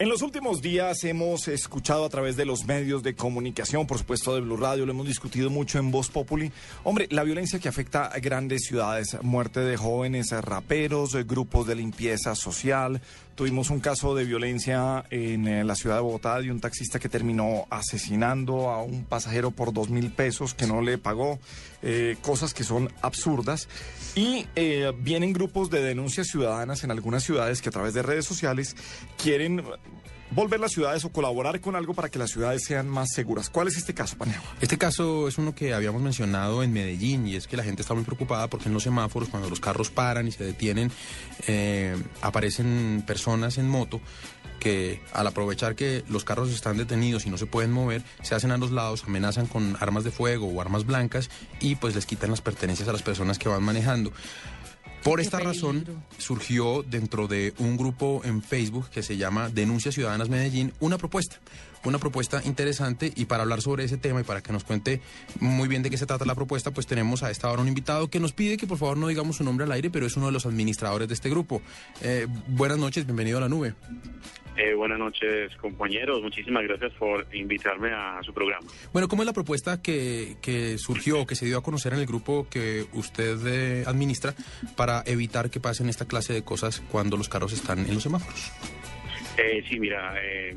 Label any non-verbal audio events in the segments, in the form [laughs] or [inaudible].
En los últimos días hemos escuchado a través de los medios de comunicación, por supuesto de Blue Radio, lo hemos discutido mucho en Voz Populi. Hombre, la violencia que afecta a grandes ciudades, muerte de jóvenes raperos, grupos de limpieza social. Tuvimos un caso de violencia en eh, la ciudad de Bogotá de un taxista que terminó asesinando a un pasajero por dos mil pesos que no le pagó, eh, cosas que son absurdas. Y eh, vienen grupos de denuncias ciudadanas en algunas ciudades que a través de redes sociales quieren volver las ciudades o colaborar con algo para que las ciudades sean más seguras. ¿Cuál es este caso, Panejo? Este caso es uno que habíamos mencionado en Medellín y es que la gente está muy preocupada porque en los semáforos, cuando los carros paran y se detienen, eh, aparecen personas en moto que al aprovechar que los carros están detenidos y no se pueden mover, se hacen a los lados, amenazan con armas de fuego o armas blancas y pues les quitan las pertenencias a las personas que van manejando. Por esta razón surgió dentro de un grupo en Facebook que se llama Denuncias Ciudadanas Medellín una propuesta, una propuesta interesante y para hablar sobre ese tema y para que nos cuente muy bien de qué se trata la propuesta, pues tenemos a esta hora un invitado que nos pide que por favor no digamos su nombre al aire, pero es uno de los administradores de este grupo. Eh, buenas noches, bienvenido a la nube. Eh, buenas noches, compañeros. Muchísimas gracias por invitarme a su programa. Bueno, ¿cómo es la propuesta que, que surgió, que se dio a conocer en el grupo que usted eh, administra para evitar que pasen esta clase de cosas cuando los carros están en los semáforos? Eh, sí, mira, eh,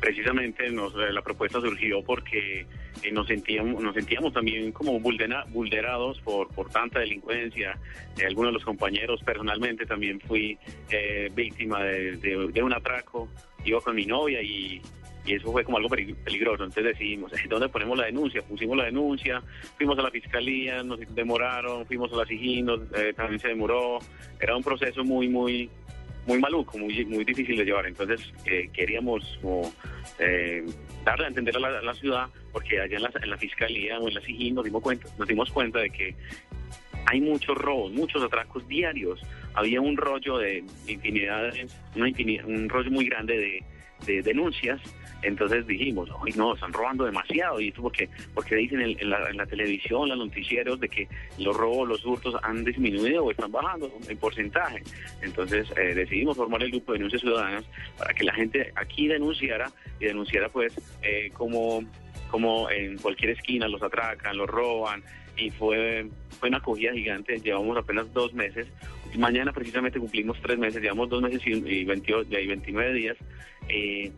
precisamente nos, eh, la propuesta surgió porque eh, nos sentíamos nos sentíamos también como vulnera- vulnerados por, tanta delincuencia. Eh, algunos de los compañeros, personalmente también fui eh, víctima de, un atraco. Iba con mi novia y, eso fue como algo peligroso. Entonces decidimos, "Eh, ¿dónde ponemos la denuncia? Pusimos la denuncia, fuimos a la fiscalía, nos demoraron, fuimos a la Siginos, eh, también se demoró. Era un proceso muy, muy muy maluco, muy, muy difícil de llevar. Entonces eh, queríamos como, eh, darle a entender a la, ciudad, porque allá en la, en la fiscalía o en la SIGIN nos dimos cuenta, nos dimos cuenta de que hay muchos robos, muchos atracos diarios. Había un rollo de infinidad, una infinidad, un rollo muy grande de, de denuncias. Entonces dijimos, hoy no, están robando demasiado. Y esto porque, porque dicen en, en la, televisión, los noticieros, de que los robos, los hurtos han disminuido o están bajando en porcentaje. Entonces eh, decidimos formar el grupo de denuncias ciudadanas para que la gente aquí denunciara y denunciara pues eh, como, como en cualquier esquina los atracan, los roban y fue, fue una acogida gigante. Llevamos apenas dos meses. Mañana precisamente cumplimos tres meses, llevamos dos meses y, y 28, y 29 días. Eh,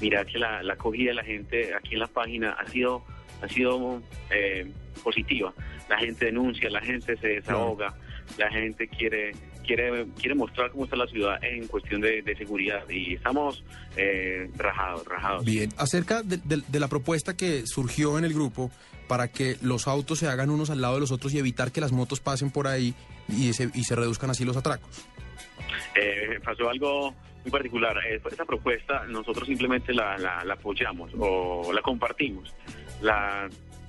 que la, la acogida de la gente aquí en la página ha sido, ha sido eh, positiva. La gente denuncia, la gente se desahoga, la gente quiere quiere quiere mostrar cómo está la ciudad en cuestión de, de seguridad y estamos eh, rajados, rajados. Bien, acerca de, de- de la propuesta que surgió en el grupo para que los autos se hagan unos al lado de los otros y evitar que las motos pasen por ahí y se, y se reduzcan así los atracos. Eh, pasó algo muy particular. Eh, esa propuesta nosotros simplemente la, la- la apoyamos o la compartimos. La,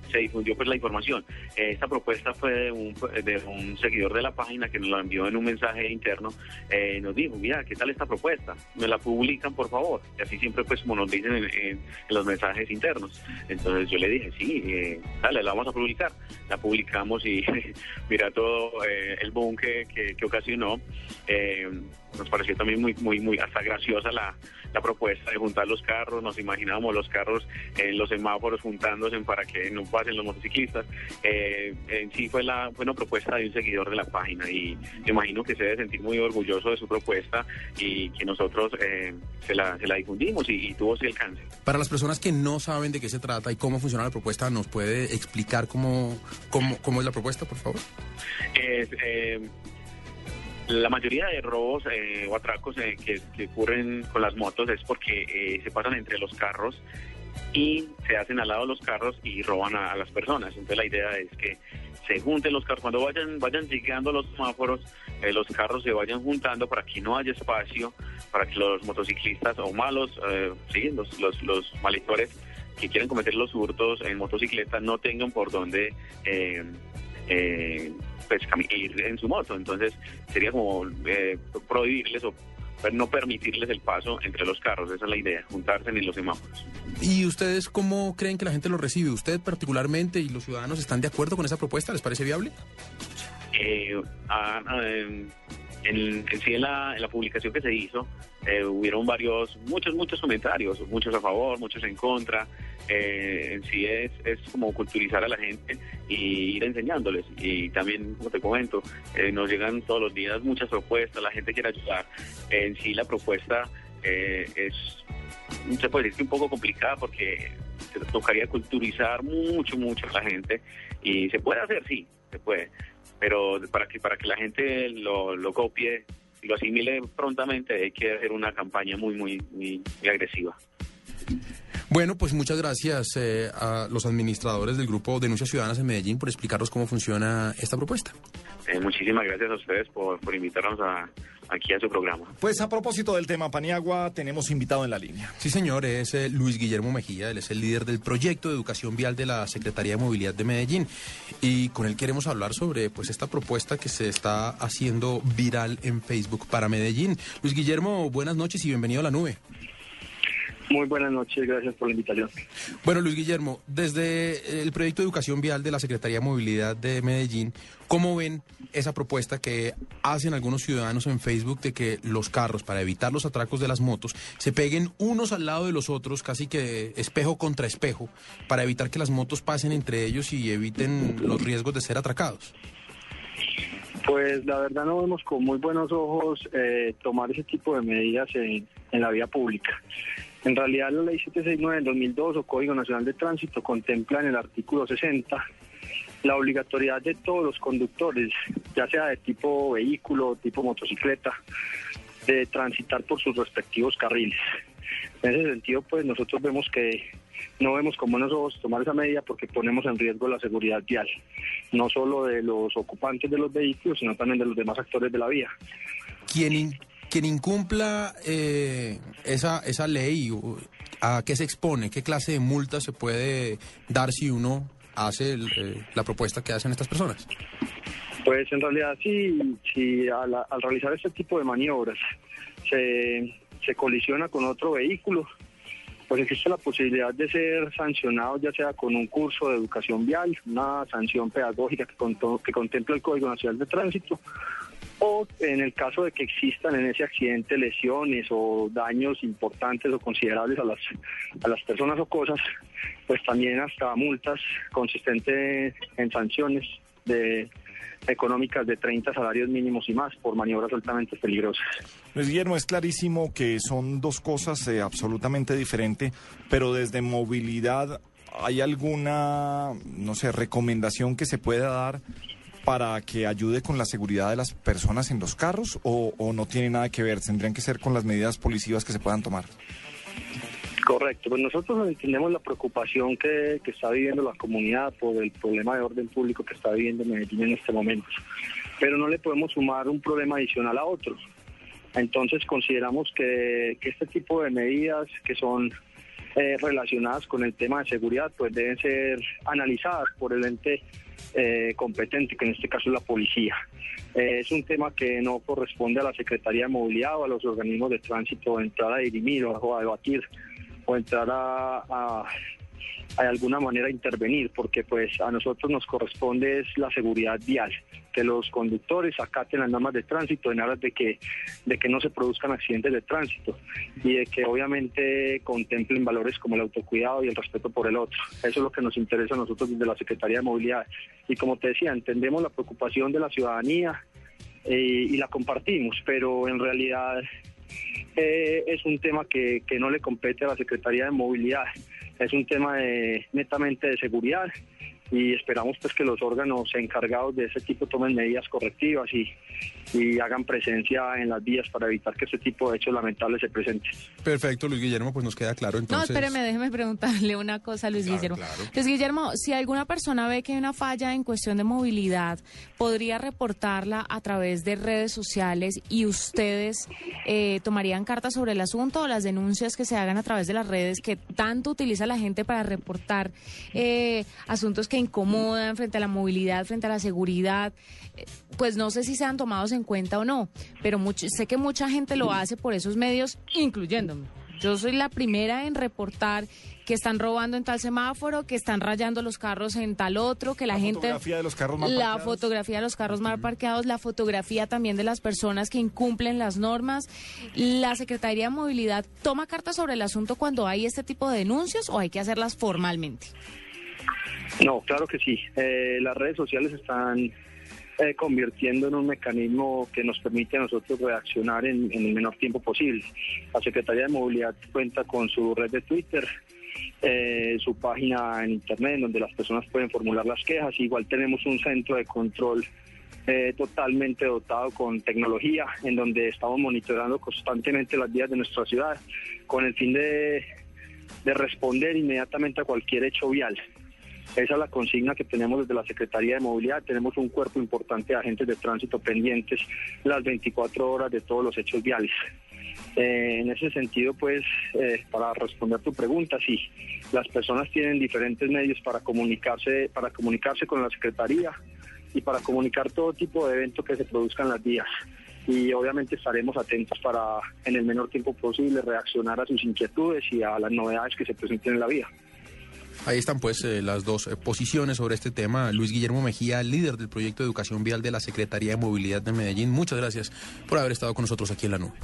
se difundió pues la información. Eh, esta propuesta fue de un, seguidor de la página que nos la envió en un mensaje interno. Eh, nos dijo, mira, ¿qué tal esta propuesta? Me la publican, por favor. Y así siempre pues como nos dicen en, en- en los mensajes internos. Entonces yo le dije, sí, eh, dale, la vamos a publicar. La publicamos y [laughs] mira todo eh, el boom que, que, que ocasionó. Nos pareció también muy, muy, muy hasta graciosa la, la propuesta de juntar los carros. Nos imaginábamos los carros en los semáforos juntándose para que no pasen los motociclistas. Eh, en sí fue, la, fue una propuesta de un seguidor de la página y me imagino que se debe sentir muy orgulloso de su propuesta y que nosotros eh, se, la, se la difundimos y, y tuvo ese alcance. Para las personas que no saben de qué se trata y cómo funciona la propuesta, ¿nos puede explicar cómo, cómo, cómo es la propuesta, por favor? Es, eh, la mayoría de robos eh, o atracos eh, que, ocurren con las motos es porque eh, se pasan entre los carros y se hacen al lado de los carros y roban a, las personas. Entonces la idea es que se junten los carros, cuando vayan, vayan llegando los semáforos, eh, los carros se vayan juntando para que no haya espacio, para que los motociclistas o malos, eh, sí, los, los, malhechores que quieren cometer los hurtos en motocicleta no tengan por dónde eh, pues, ir en su moto. Entonces sería como eh, prohibirles o no permitirles el paso entre los carros. Esa es la idea, juntarse en los semáforos. ¿Y ustedes cómo creen que la gente lo recibe? ¿Usted particularmente y los ciudadanos están de acuerdo con esa propuesta? ¿Les parece viable? Eh, en, sí en la, publicación que se hizo eh, hubieron varios, muchos, muchos comentarios, muchos a favor, muchos en contra. Eh, en sí es, es como culturizar a la gente y ir enseñándoles. Y también, como te comento, eh, nos llegan todos los días muchas propuestas, la gente quiere ayudar. En sí la propuesta es, se puede decir un poco complicada porque tocaría culturizar mucho, mucho a la gente. Y se puede hacer, sí, se puede pero para que para que la gente lo, lo copie y lo asimile prontamente hay que hacer una campaña muy muy muy, agresiva. Bueno, pues muchas gracias eh, a los administradores del grupo Denuncias Ciudadanas en Medellín por explicarnos cómo funciona esta propuesta. Eh, muchísimas gracias a ustedes por, por invitarnos a, aquí a su programa. Pues a propósito del tema Paniagua, tenemos invitado en la línea. Sí, señor, es eh, Luis Guillermo Mejía, él es el líder del proyecto de educación vial de la Secretaría de Movilidad de Medellín y con él queremos hablar sobre pues esta propuesta que se está haciendo viral en Facebook para Medellín. Luis Guillermo, buenas noches y bienvenido a la nube. Muy buenas noches, gracias por la invitación. Bueno, Luis Guillermo, desde el proyecto de educación vial de la Secretaría de Movilidad de Medellín, ¿cómo ven esa propuesta que hacen algunos ciudadanos en Facebook de que los carros, para evitar los atracos de las motos, se peguen unos al lado de los otros, casi que espejo contra espejo, para evitar que las motos pasen entre ellos y eviten los riesgos de ser atracados? Pues la verdad no vemos con muy buenos ojos eh, tomar ese tipo de medidas en, en la vía pública. En realidad la ley 769 del 2002 o Código Nacional de Tránsito contempla en el artículo 60 la obligatoriedad de todos los conductores, ya sea de tipo vehículo, tipo motocicleta, de transitar por sus respectivos carriles. En ese sentido, pues nosotros vemos que no vemos con buenos ojos tomar esa medida porque ponemos en riesgo la seguridad vial, no solo de los ocupantes de los vehículos, sino también de los demás actores de la vía. ¿Quién, quien incumpla eh, esa, esa ley, ¿a qué se expone? ¿Qué clase de multa se puede dar si uno hace eh, la propuesta que hacen estas personas? Pues en realidad sí, si al, realizar este tipo de maniobras se, se colisiona con otro vehículo, pues existe la posibilidad de ser sancionado ya sea con un curso de educación vial, una sanción pedagógica que, que contempla el Código Nacional de Tránsito, o en el caso de que existan en ese accidente lesiones o daños importantes o considerables a las, a las personas o cosas, pues también hasta multas consistentes en sanciones de económicas de 30 salarios mínimos y más por maniobras altamente peligrosas. Luis Guillermo, es clarísimo que son dos cosas eh, absolutamente diferentes, pero desde movilidad, ¿hay alguna, no sé, recomendación que se pueda dar para que ayude con la seguridad de las personas en los carros o, no tiene nada que ver? ¿Tendrían que ser con las medidas policivas que se puedan tomar? Correcto, pues nosotros entendemos la preocupación que, está viviendo la comunidad por el problema de orden público que está viviendo Medellín en este momento, pero no le podemos sumar un problema adicional a otros. Entonces consideramos que, este tipo de medidas que son eh, relacionadas con el tema de seguridad pues deben ser analizadas por el ente eh, competente, que en este caso es la policía. Eh, es un tema que no corresponde a la Secretaría de Movilidad o a los organismos de tránsito entrar a dirimir o a debatir o entrar a de alguna manera intervenir, porque pues a nosotros nos corresponde es la seguridad vial, que los conductores acaten las normas de tránsito en aras de que, de que no se produzcan accidentes de tránsito y de que obviamente contemplen valores como el autocuidado y el respeto por el otro. Eso es lo que nos interesa a nosotros desde la Secretaría de Movilidad. Y como te decía, entendemos la preocupación de la ciudadanía eh, y la compartimos, pero en realidad eh, es un tema que, que no le compete a la Secretaría de Movilidad. Es un tema de, netamente de seguridad y esperamos pues que los órganos encargados de ese tipo tomen medidas correctivas y, y hagan presencia en las vías para evitar que ese tipo de hechos lamentables se presenten. Perfecto, Luis Guillermo, pues nos queda claro entonces. No, espéreme, déjeme preguntarle una cosa, Luis Guillermo. Luis Guillermo, si alguna persona ve que hay una falla en cuestión de movilidad, ¿podría reportarla a través de redes sociales y ustedes eh, tomarían cartas sobre el asunto o las denuncias que se hagan a través de las redes que tanto utiliza la gente para reportar eh, asuntos que incomodan frente a la movilidad, frente a la seguridad? Eh, pues no sé si sean tomados en cuenta o no, pero sé que mucha gente lo hace por esos medios, incluyéndome. Yo soy la primera en reportar que están robando en tal semáforo, que están rayando los carros en tal otro, que la, gente... La fotografía de los carros mal La fotografía de los carros mal parqueados, la fotografía también de las personas que incumplen las normas. ¿La Secretaría de Movilidad toma cartas sobre el asunto cuando hay este tipo de denuncias o hay que hacerlas formalmente? No, claro que sí. Eh, las redes sociales están eh, convirtiendo en un mecanismo que nos permite a nosotros reaccionar en, el menor tiempo posible. La Secretaría de Movilidad cuenta con su red de Twitter, eh, su página en Internet, donde las personas pueden formular las quejas. Igual tenemos un centro de control eh, totalmente dotado con tecnología, en donde estamos monitoreando constantemente las vías de nuestra ciudad, con el fin de, de responder inmediatamente a cualquier hecho vial. Esa es la consigna que tenemos desde la Secretaría de Movilidad. Tenemos un cuerpo importante de agentes de tránsito pendientes las 24 horas de todos los hechos viales. Eh, en ese sentido, pues, eh, para responder tu pregunta, sí, las personas tienen diferentes medios para comunicarse, para comunicarse con la Secretaría y para comunicar todo tipo de eventos que se produzcan las vías. Y obviamente estaremos atentos para, en el menor tiempo posible, reaccionar a sus inquietudes y a las novedades que se presenten en la vía. Ahí están pues eh, las dos eh, posiciones sobre este tema. Luis Guillermo Mejía, líder del proyecto de educación vial de la Secretaría de Movilidad de Medellín. Muchas gracias por haber estado con nosotros aquí en la nube.